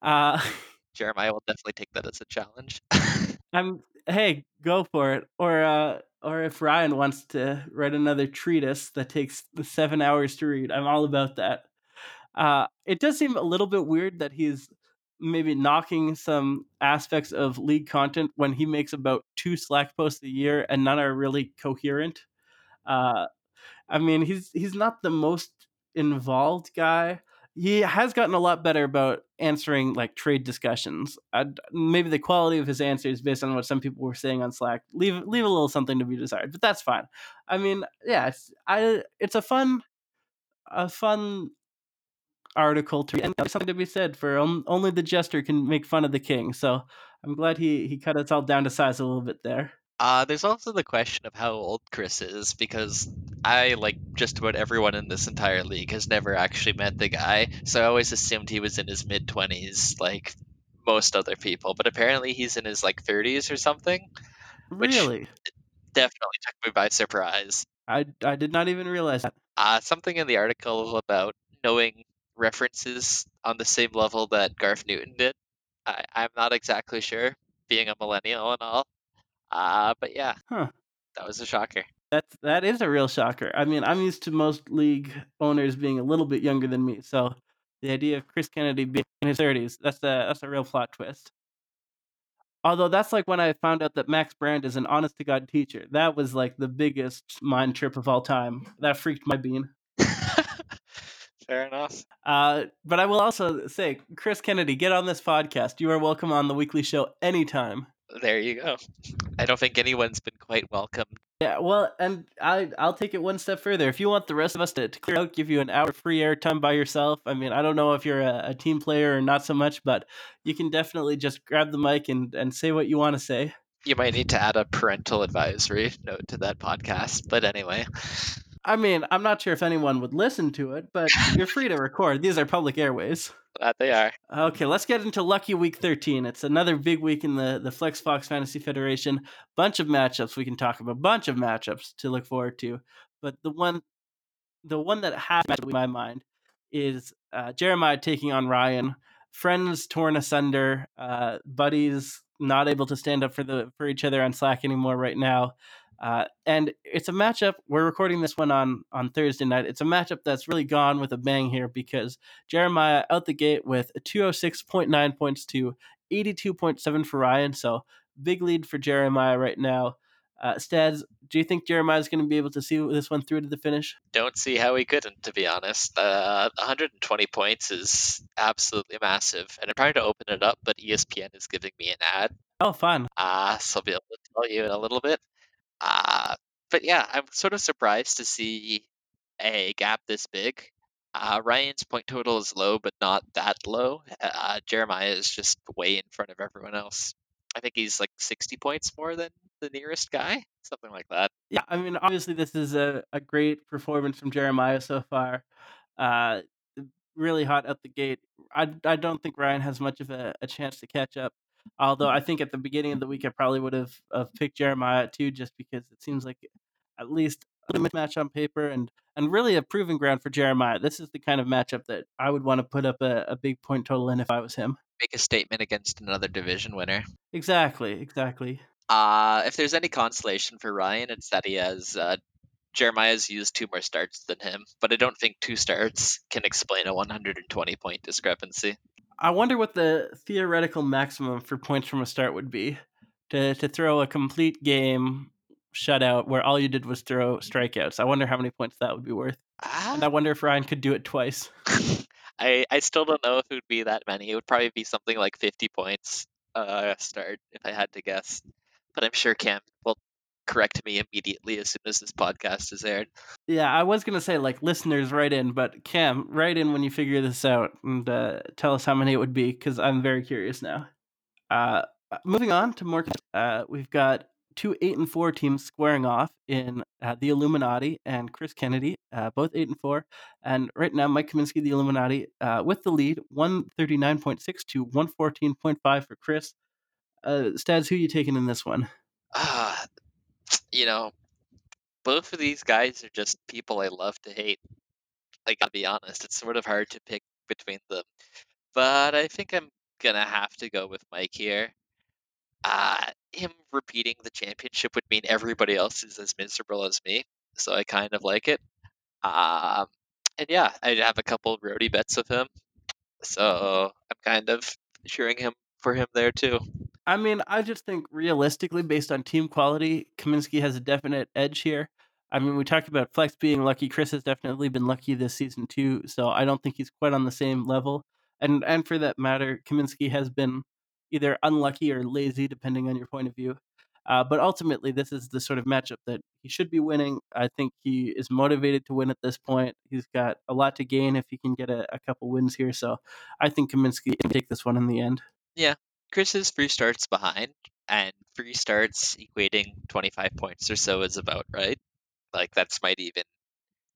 Uh, Jeremiah will definitely take that as a challenge. I'm hey, go for it. Or uh or if Ryan wants to write another treatise that takes the seven hours to read, I'm all about that. Uh, it does seem a little bit weird that he's maybe knocking some aspects of league content when he makes about two Slack posts a year and none are really coherent. Uh, I mean, he's he's not the most involved guy, he has gotten a lot better about answering like trade discussions. I'd, maybe the quality of his answers, based on what some people were saying on Slack, leave leave a little something to be desired. But that's fine. I mean, yeah, it's, I it's a fun a fun article to. And something to be said for only the jester can make fun of the king. So I'm glad he he cut us all down to size a little bit there. Uh, there's also the question of how old Chris is, because I, like just about everyone in this entire league, has never actually met the guy. So I always assumed he was in his mid 20s, like most other people. But apparently he's in his like 30s or something. Really? definitely took me by surprise. I, I did not even realize that. Uh, something in the article about knowing references on the same level that Garth Newton did. I, I'm not exactly sure, being a millennial and all. Uh, but yeah, huh. that was a shocker. That's that is a real shocker. I mean, I'm used to most league owners being a little bit younger than me, so the idea of Chris Kennedy being in his 30s, that's a that's a real plot twist. Although that's like when I found out that Max Brand is an honest to god teacher. That was like the biggest mind trip of all time. That freaked my bean. Fair enough. Uh, but I will also say, Chris Kennedy, get on this podcast. You are welcome on the weekly show anytime there you go. I don't think anyone's been quite welcome. Yeah, well, and I I'll take it one step further. If you want the rest of us to, to clear out, give you an hour free airtime by yourself. I mean, I don't know if you're a, a, team player or not so much, but you can definitely just grab the mic and and say what you want to say. You might need to add a parental advisory note to that podcast, but anyway. I mean, I'm not sure if anyone would listen to it, but you're free to record. These are public airways. That they are. Okay, let's get into Lucky Week 13. It's another big week in the, the Flex Fox Fantasy Federation. Bunch of matchups we can talk about. A bunch of matchups to look forward to. But the one the one that has in my mind is uh, Jeremiah taking on Ryan. Friends torn asunder. Uh, buddies not able to stand up for the for each other on Slack anymore right now. Uh, and it's a matchup. We're recording this one on on Thursday night. It's a matchup that's really gone with a bang here because Jeremiah out the gate with 206.9 points to 82.7 for Ryan. So big lead for Jeremiah right now. Uh, Stads, do you think Jeremiah's going to be able to see this one through to the finish? Don't see how he couldn't, to be honest. Uh, 120 points is absolutely massive, and I'm trying to open it up, but ESPN is giving me an ad. Oh, fun. Uh, so I'll be able to tell you in a little bit. Uh, but yeah, I'm sort of surprised to see a gap this big. Uh, Ryan's point total is low, but not that low. Uh, Jeremiah is just way in front of everyone else. I think he's like 60 points more than the nearest guy, something like that. Yeah, I mean, obviously, this is a, a great performance from Jeremiah so far. Uh, really hot at the gate. I, I don't think Ryan has much of a, a chance to catch up. Although I think at the beginning of the week I probably would have, have picked Jeremiah too, just because it seems like at least a match on paper and and really a proving ground for Jeremiah. This is the kind of matchup that I would want to put up a, a big point total in if I was him. Make a statement against another division winner. Exactly, exactly. Uh, if there's any consolation for Ryan, it's that he has uh, Jeremiah's used two more starts than him, but I don't think two starts can explain a 120 point discrepancy. I wonder what the theoretical maximum for points from a start would be to to throw a complete game shutout where all you did was throw strikeouts. I wonder how many points that would be worth. Ah. And I wonder if Ryan could do it twice. I I still don't know if it would be that many. It would probably be something like 50 points uh start if I had to guess. But I'm sure Cam will correct me immediately as soon as this podcast is aired. Yeah, I was gonna say like listeners write in, but Cam, write in when you figure this out and uh, tell us how many it would be because I'm very curious now. Uh, moving on to more, uh, we've got two eight and four teams squaring off in uh, the Illuminati and Chris Kennedy, uh, both eight and four. And right now, Mike Kaminsky, the Illuminati, uh, with the lead, one thirty nine point six to one fourteen point five for Chris. Uh, Stads, who you taking in this one? Ah, you know, both of these guys are just people I love to hate. Like, I'll be honest, it's sort of hard to pick between them. But I think I'm gonna have to go with Mike here. Uh, him repeating the championship would mean everybody else is as miserable as me, so I kind of like it. Um, and yeah, I have a couple roadie bets with him, so I'm kind of cheering him for him there too. I mean, I just think realistically, based on team quality, Kaminsky has a definite edge here. I mean, we talked about Flex being lucky. Chris has definitely been lucky this season too, so I don't think he's quite on the same level. And and for that matter, Kaminsky has been either unlucky or lazy, depending on your point of view. Uh, but ultimately, this is the sort of matchup that he should be winning. I think he is motivated to win at this point. He's got a lot to gain if he can get a, a couple wins here. So I think Kaminsky can take this one in the end. Yeah, Chris is three starts behind, and three starts equating 25 points or so is about right. Like, that's might even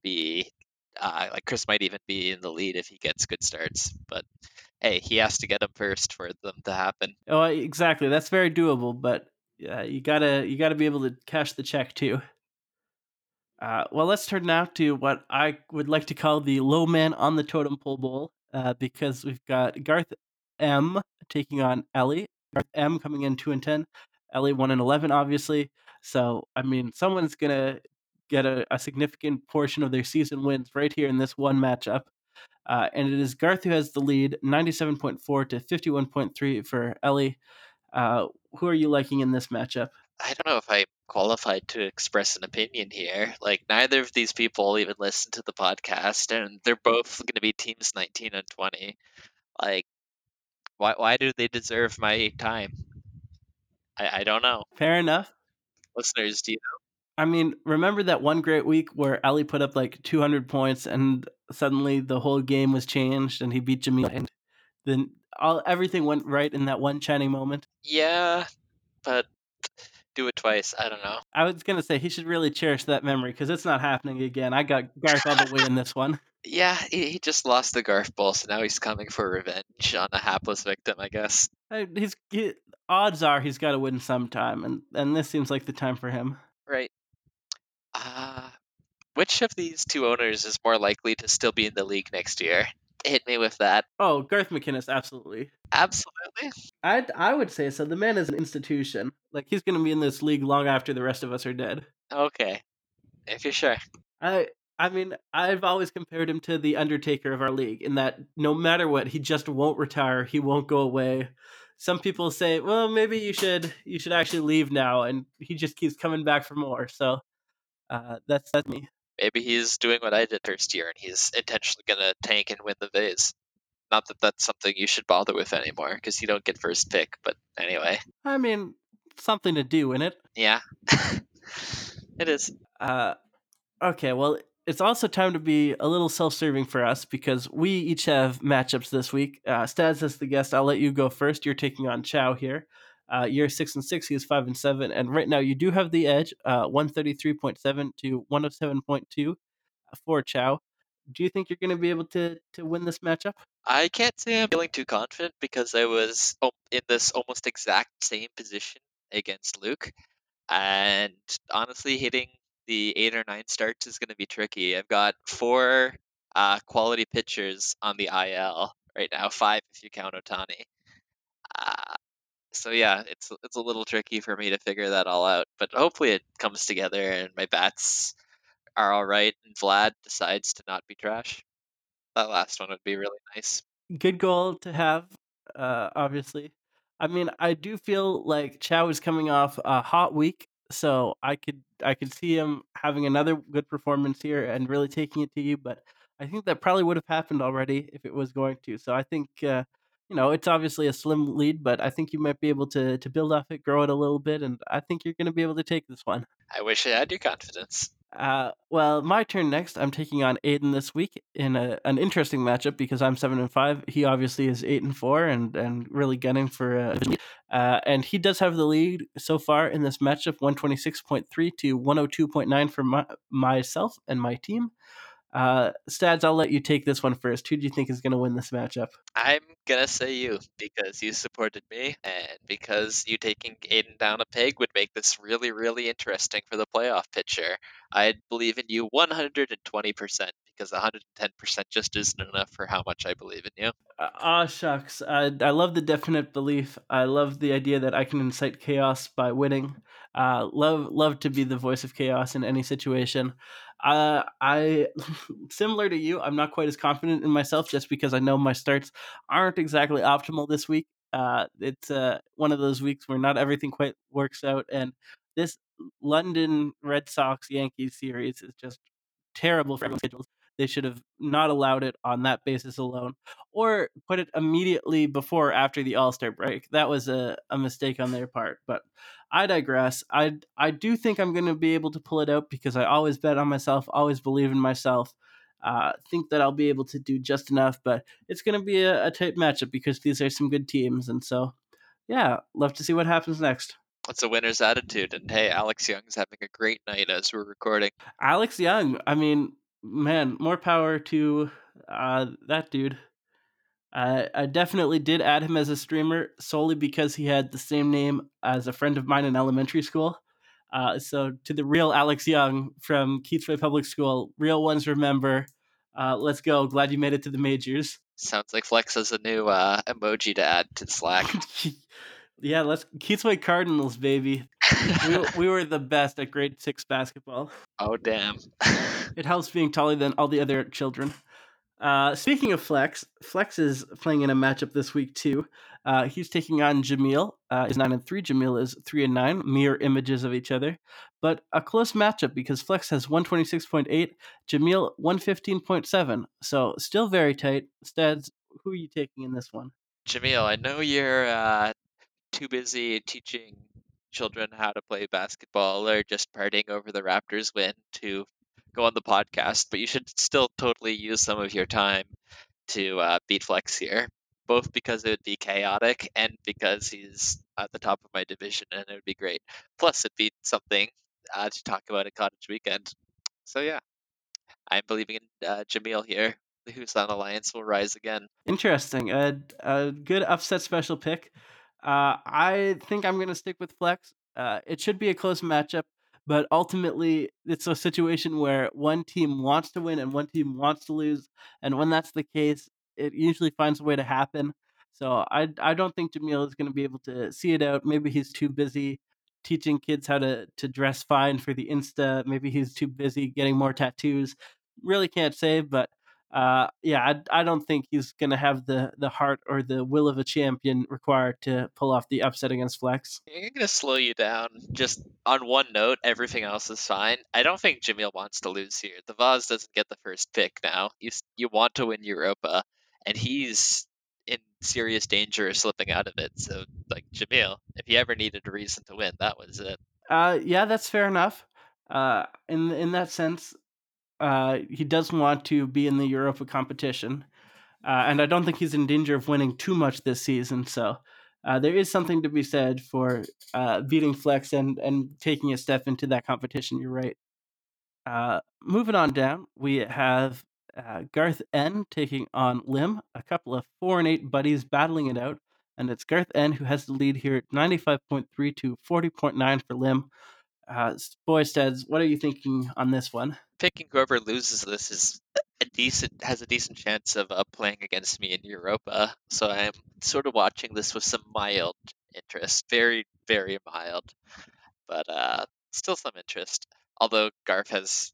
be uh, like Chris might even be in the lead if he gets good starts, but hey, he has to get them first for them to happen. Oh, exactly. That's very doable, but yeah, you gotta you gotta be able to cash the check too. Uh, well, let's turn now to what I would like to call the low man on the totem pole bowl, uh, because we've got Garth M taking on Ellie. M coming in two and ten, Ellie one and eleven, obviously. So I mean, someone's gonna get a, a significant portion of their season wins right here in this one matchup. Uh, and it is Garth who has the lead, 97.4 to 51.3 for Ellie. Uh, who are you liking in this matchup? I don't know if I'm qualified to express an opinion here. Like, neither of these people even listen to the podcast, and they're both going to be teams 19 and 20. Like, why, why do they deserve my time? I, I don't know. Fair enough. Listeners, do you know? I mean, remember that one great week where Ali put up like 200 points and suddenly the whole game was changed and he beat Jamil and then all everything went right in that one shining moment? Yeah, but do it twice. I don't know. I was going to say he should really cherish that memory because it's not happening again. I got Garth all the way in this one. Yeah, he, he just lost the Garth Ball, so now he's coming for revenge on a hapless victim, I guess. He's he, odds are he's got to win sometime, and and this seems like the time for him. Right. Uh, which of these two owners is more likely to still be in the league next year? Hit me with that. Oh, Garth McInnes, absolutely. Absolutely. I I would say so. The man is an institution. Like he's going to be in this league long after the rest of us are dead. Okay, if you're sure. I I mean, I've always compared him to the Undertaker of our league in that no matter what, he just won't retire. He won't go away. some people say, well, maybe you should you should actually leave now, and he just keeps coming back for more. So uh, that's that's me. Maybe he's doing what I did first year, and he's intentionally gonna tank and win the vase. Not that that's something you should bother with anymore, because you don't get first pick. But anyway, I mean, something to do in it. yeah, it is. Uh, okay, well, it's also time to be a little self-serving for us because we each have matchups this week. Uh, as the guest, I'll let you go first. You're taking on Chow here. Uh, you're six and six. He is five and seven, and right now you do have the edge, uh, one thirty-three point seven to one hundred seven point two for Chow. Do you think you're going to be able to to win this matchup? I can't say I'm feeling too confident because I was in this almost exact same position against Luke, and honestly, hitting the eight or nine starts is going to be tricky. I've got four uh, quality pitchers on the IL right now, five if you count Ohtani. Uh, so yeah, it's it's a little tricky for me to figure that all out, but hopefully it comes together and my bats are all right, and Vlad decides to not be trash. That last one would be really nice. Good goal to have, uh, obviously. I mean, I do feel like Chow is coming off a hot week, so I could I could see him having another good performance here and really taking it to you. But I think that probably would have happened already if it was going to. So I think uh, you know it's obviously a slim lead, but I think you might be able to to build off it, grow it a little bit, and I think you're going to be able to take this one. I wish I had your confidence. Uh, well, my turn next. I'm taking on Aiden this week in a, an interesting matchup because I'm seven and five. He obviously is eight and four, and and really gunning for a uh, and he does have the lead so far in this matchup, one twenty six point three to one hundred two point nine for my, myself and my team. Uh, Stads, I'll let you take this one first. Who do you think is going to win this matchup? I'm gonna say you because you supported me, and because you taking Aiden down a peg would make this really, really interesting for the playoff picture. I believe in you 120 percent because 110 percent just isn't enough for how much I believe in you. Ah, uh, shucks. I, I love the definite belief. I love the idea that I can incite chaos by winning. Uh, love love to be the voice of chaos in any situation. Uh, I similar to you. I'm not quite as confident in myself just because I know my starts aren't exactly optimal this week. Uh, it's uh, one of those weeks where not everything quite works out, and this London Red Sox Yankees series is just terrible for everyone's schedules. They should have not allowed it on that basis alone, or put it immediately before or after the All Star break. That was a, a mistake on their part. But I digress. I I do think I'm going to be able to pull it out because I always bet on myself, always believe in myself. Uh, think that I'll be able to do just enough, but it's going to be a, a tight matchup because these are some good teams, and so yeah, love to see what happens next. It's a winner's attitude, and hey, Alex Young's having a great night as we're recording. Alex Young, I mean, man, more power to uh, that dude. I, I definitely did add him as a streamer solely because he had the same name as a friend of mine in elementary school. Uh, so to the real Alex Young from Keatsway Public School, real ones remember. Uh, let's go. Glad you made it to the majors. Sounds like Flex has a new uh, emoji to add to Slack. yeah, let's Keatsway Cardinals, baby. We, we were the best at grade six basketball. Oh damn! it helps being taller than all the other children. Uh, speaking of Flex, Flex is playing in a matchup this week too. Uh, he's taking on Jamil. Uh, is nine and three. Jamil is three and nine. Mirror images of each other, but a close matchup because Flex has one twenty six point eight. Jamil one fifteen point seven. So still very tight. Stads, who are you taking in this one? Jamil, I know you're uh, too busy teaching children how to play basketball or just partying over the Raptors win to go on the podcast, but you should still totally use some of your time to uh, beat Flex here, both because it would be chaotic and because he's at the top of my division and it would be great. Plus, it'd be something uh, to talk about at Cottage Weekend. So, yeah, I'm believing in uh, Jamil here. The Husan Alliance will rise again. Interesting. A, a good upset special pick. Uh, I think I'm going to stick with Flex. Uh, it should be a close matchup but ultimately it's a situation where one team wants to win and one team wants to lose and when that's the case it usually finds a way to happen so i i don't think jamil is going to be able to see it out maybe he's too busy teaching kids how to to dress fine for the insta maybe he's too busy getting more tattoos really can't say but uh, yeah, I, I don't think he's going to have the, the heart or the will of a champion required to pull off the upset against Flex. I'm going to slow you down. Just on one note, everything else is fine. I don't think Jamil wants to lose here. The Vaz doesn't get the first pick now. You, you want to win Europa, and he's in serious danger of slipping out of it. So, like, Jamil, if he ever needed a reason to win, that was it. Uh, yeah, that's fair enough. Uh, in in that sense, uh, he does want to be in the Europa competition, uh, and I don't think he's in danger of winning too much this season. So uh, there is something to be said for uh, beating Flex and and taking a step into that competition. You're right. Uh, moving on down, we have Garth N taking on Lim, a couple of four and eight buddies battling it out, and it's Garth N who has the lead here at 95.3 to 40.9 for Lim. Uh, Boysteads, what are you thinking on this one? Picking whoever loses this is a decent has a decent chance of uh, playing against me in Europa. So I'm sort of watching this with some mild interest, very very mild, but uh, still some interest. Although Garf has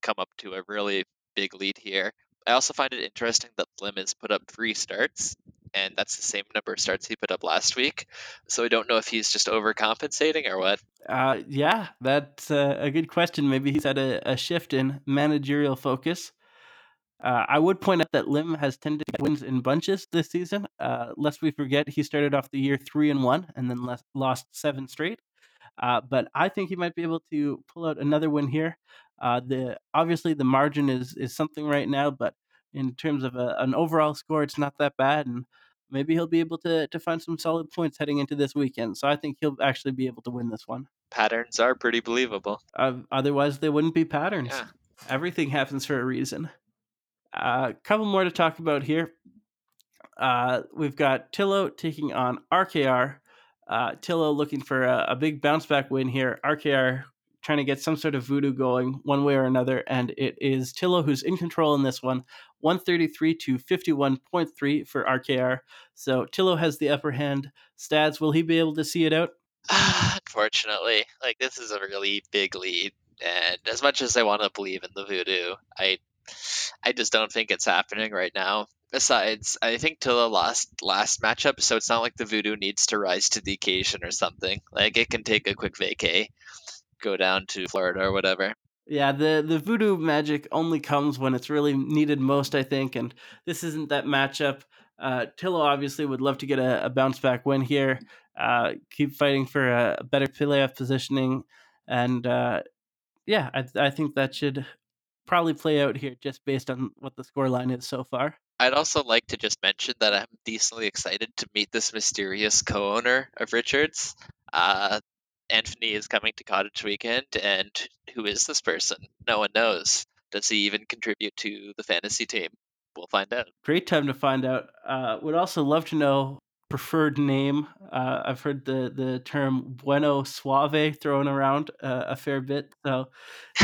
come up to a really big lead here. I also find it interesting that Lim has put up three starts, and that's the same number of starts he put up last week. So I don't know if he's just overcompensating or what. Uh, yeah, that's a, good question. Maybe he's had a, a shift in managerial focus. Uh, I would point out that Lim has tended to get wins in bunches this season. Uh, lest we forget, he started off the year three and one, and then lost seven straight. Uh, but I think he might be able to pull out another win here. Uh, the obviously the margin is is something right now, but in terms of a, an overall score, it's not that bad, and maybe he'll be able to to find some solid points heading into this weekend. So I think he'll actually be able to win this one. Patterns are pretty believable. Uh, otherwise, they wouldn't be patterns. Yeah. Everything happens for a reason. A uh, couple more to talk about here. Uh, we've got Tillo taking on RKR. Uh, Tillo looking for a, a, big bounce back win here. RKR trying to get some sort of voodoo going one way or another, and it is Tillo who's in control in this one. 133 to 51.3 for RKR. So Tillo has the upper hand. Stads, will he be able to see it out? Unfortunately, like this is a really big lead, and as much as I want to believe in the voodoo, I I just don't think it's happening right now. Besides, I think Tillo lost last matchup, so it's not like the voodoo needs to rise to the occasion or something. Like it can take a quick vacay, go down to Florida or whatever. Yeah, the the voodoo magic only comes when it's really needed most, I think, and this isn't that matchup. Uh, Tillo obviously would love to get a, a bounce back win here, uh, keep fighting for a, better playoff positioning, and uh, yeah, I, I think that should probably play out here just based on what the scoreline is so far. I'd also like to just mention that I'm decently excited to meet this mysterious co-owner of Richards. Uh, Anthony is coming to Cottage Weekend, and who is this person? No one knows. Does he even contribute to the fantasy team? We'll find out. Great time to find out. Uh, would also love to know preferred name. Uh, I've heard the the term bueno suave thrown around uh, a fair bit. So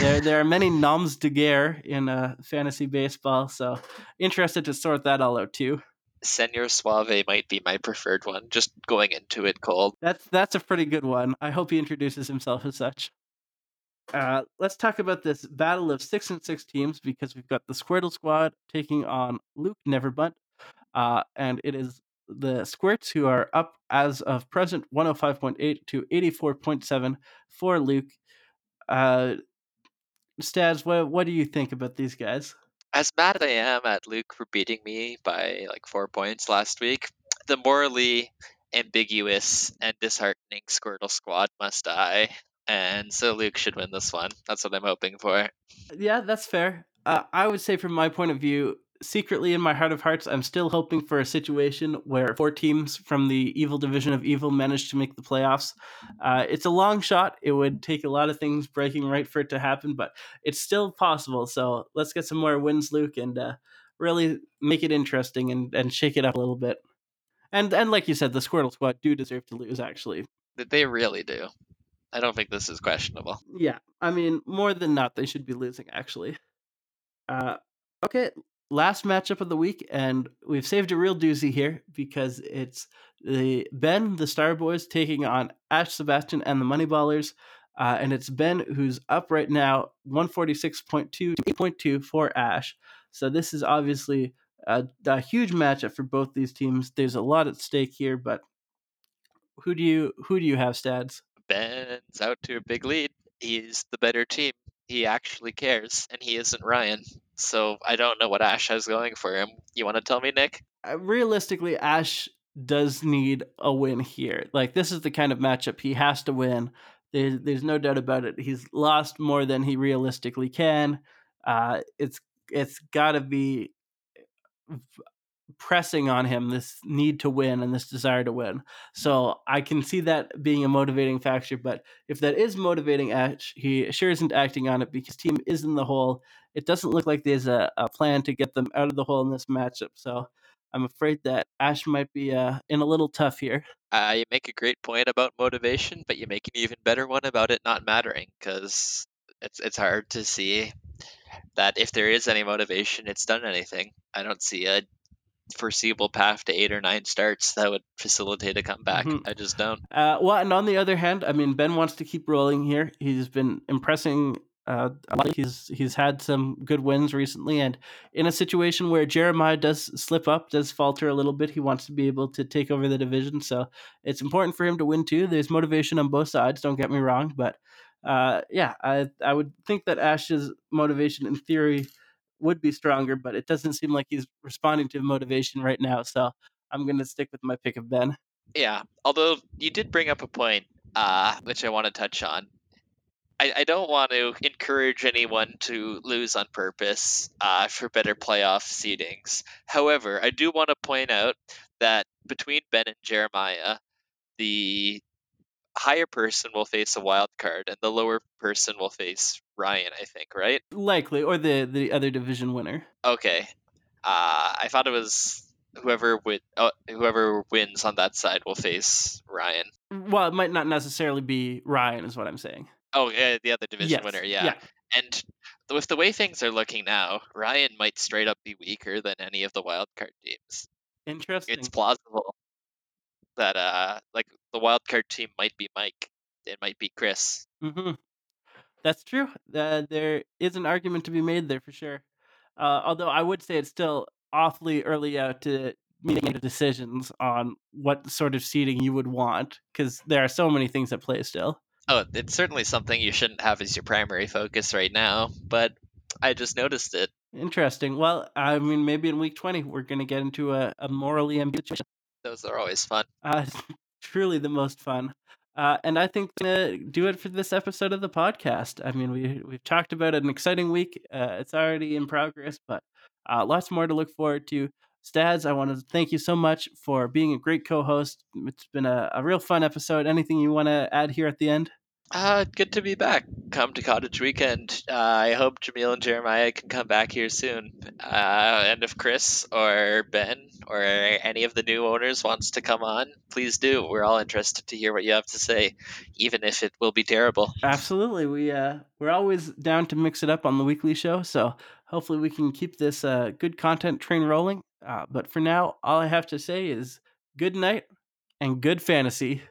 there there are many noms de guerre in uh, fantasy baseball. So interested to sort that all out too. Senor Suave might be my preferred one. Just going into it cold. That's that's a pretty good one. I hope he introduces himself as such. Uh, let's talk about this battle of six and six teams because we've got the Squirtle Squad taking on Luke Neverbunt, uh, and it is the Squirts who are up as of present 105.8 to 84.7 for Luke. Uh, Stads, what what do you think about these guys? As mad as I am at Luke for beating me by like four points last week, the morally ambiguous and disheartening Squirtle Squad must die. And so Luke should win this one. That's what I'm hoping for. Yeah, that's fair. Uh, I would say, from my point of view, secretly in my heart of hearts, I'm still hoping for a situation where four teams from the evil division of evil manage to make the playoffs. Uh, it's a long shot. It would take a lot of things breaking right for it to happen, but it's still possible. So let's get some more wins, Luke, and uh, really make it interesting and, and shake it up a little bit. And and like you said, the Squirtle Squad do deserve to lose. Actually, they really do. I don't think this is questionable. Yeah, I mean, more than not, they should be losing. Actually. Uh, okay, last matchup of the week, and we've saved a real doozy here because it's the Ben, the Star Boys, taking on Ash Sebastian and the Moneyballers. Uh, and it's Ben who's up right now, 146.2 to 8.2 for Ash. So this is obviously a, a huge matchup for both these teams. There's a lot at stake here, but who do you who do you have, Stads? Ben's out to a big lead. He's the better team. He actually cares, and he isn't Ryan. So I don't know what Ash has going for him. You want to tell me, Nick? Uh, realistically, Ash does need a win here. Like this is the kind of matchup he has to win. There's, there's no doubt about it. He's lost more than he realistically can. Uh, it's it's got to be pressing on him this need to win and this desire to win. So I can see that being a motivating factor. But if that is motivating Ash, he sure isn't acting on it because team is in the hole. It doesn't look like there's a, a plan to get them out of the hole in this matchup. So I'm afraid that Ash might be uh, in a little tough here. Uh, you make a great point about motivation, but you make an even better one about it not mattering because it's it's hard to see that if there is any motivation, it's done anything. I don't see a foreseeable path to eight or nine starts that would facilitate a comeback. Mm-hmm. I just don't. Uh, well, and on the other hand, I mean, Ben wants to keep rolling here. He's been impressing. Uh, he's he's had some good wins recently, and in a situation where Jeremiah does slip up, does falter a little bit, he wants to be able to take over the division. So it's important for him to win too. There's motivation on both sides. Don't get me wrong, but uh, yeah, I I would think that Ash's motivation, in theory, would be stronger, but it doesn't seem like he's responding to motivation right now. So I'm going to stick with my pick of Ben. Yeah, although you did bring up a point, uh, which I want to touch on. I, I don't want to encourage anyone to lose on purpose uh, for better playoff seedings. However, I do want to point out that between Ben and Jeremiah, the higher person will face a wild card and the lower person will face Ryan, I think, right? Likely, or the the other division winner. Okay. Uh, I thought it was whoever win, uh, whoever wins on that side will face Ryan. Well, it might not necessarily be Ryan, is what I'm saying. Oh, yeah, the other division yes. winner, yeah. yeah. And with the way things are looking now, Ryan might straight up be weaker than any of the wildcard teams. Interesting. It's plausible that uh, like the wildcard team might be Mike, it might be Chris. Mm-hmm. That's true. Uh, there is an argument to be made there for sure. Uh, although I would say it's still awfully early out to make decisions on what sort of seating you would want because there are so many things at play still. Oh, it's certainly something you shouldn't have as your primary focus right now, but I just noticed it. Interesting. Well, I mean, maybe in week 20, we're going to get into a, a morally ambiguous. Those are always fun. Uh, truly the most fun. Uh, and I think to do it for this episode of the podcast. I mean, we we've talked about an exciting week. Uh, it's already in progress, but uh, lots more to look forward to. Stads, I want to thank you so much for being a great co-host. It's been a, a real fun episode. Anything you want to add here at the end? Uh, good to be back. Come to Cottage Weekend. Uh, I hope Jamil and Jeremiah can come back here soon. Uh, and if Chris or Ben or any of the new owners wants to come on, please do. We're all interested to hear what you have to say, even if it will be terrible. Absolutely. We uh, we're always down to mix it up on the weekly show. So hopefully we can keep this uh, good content train rolling. Uh, but for now, all I have to say is good night and good fantasy.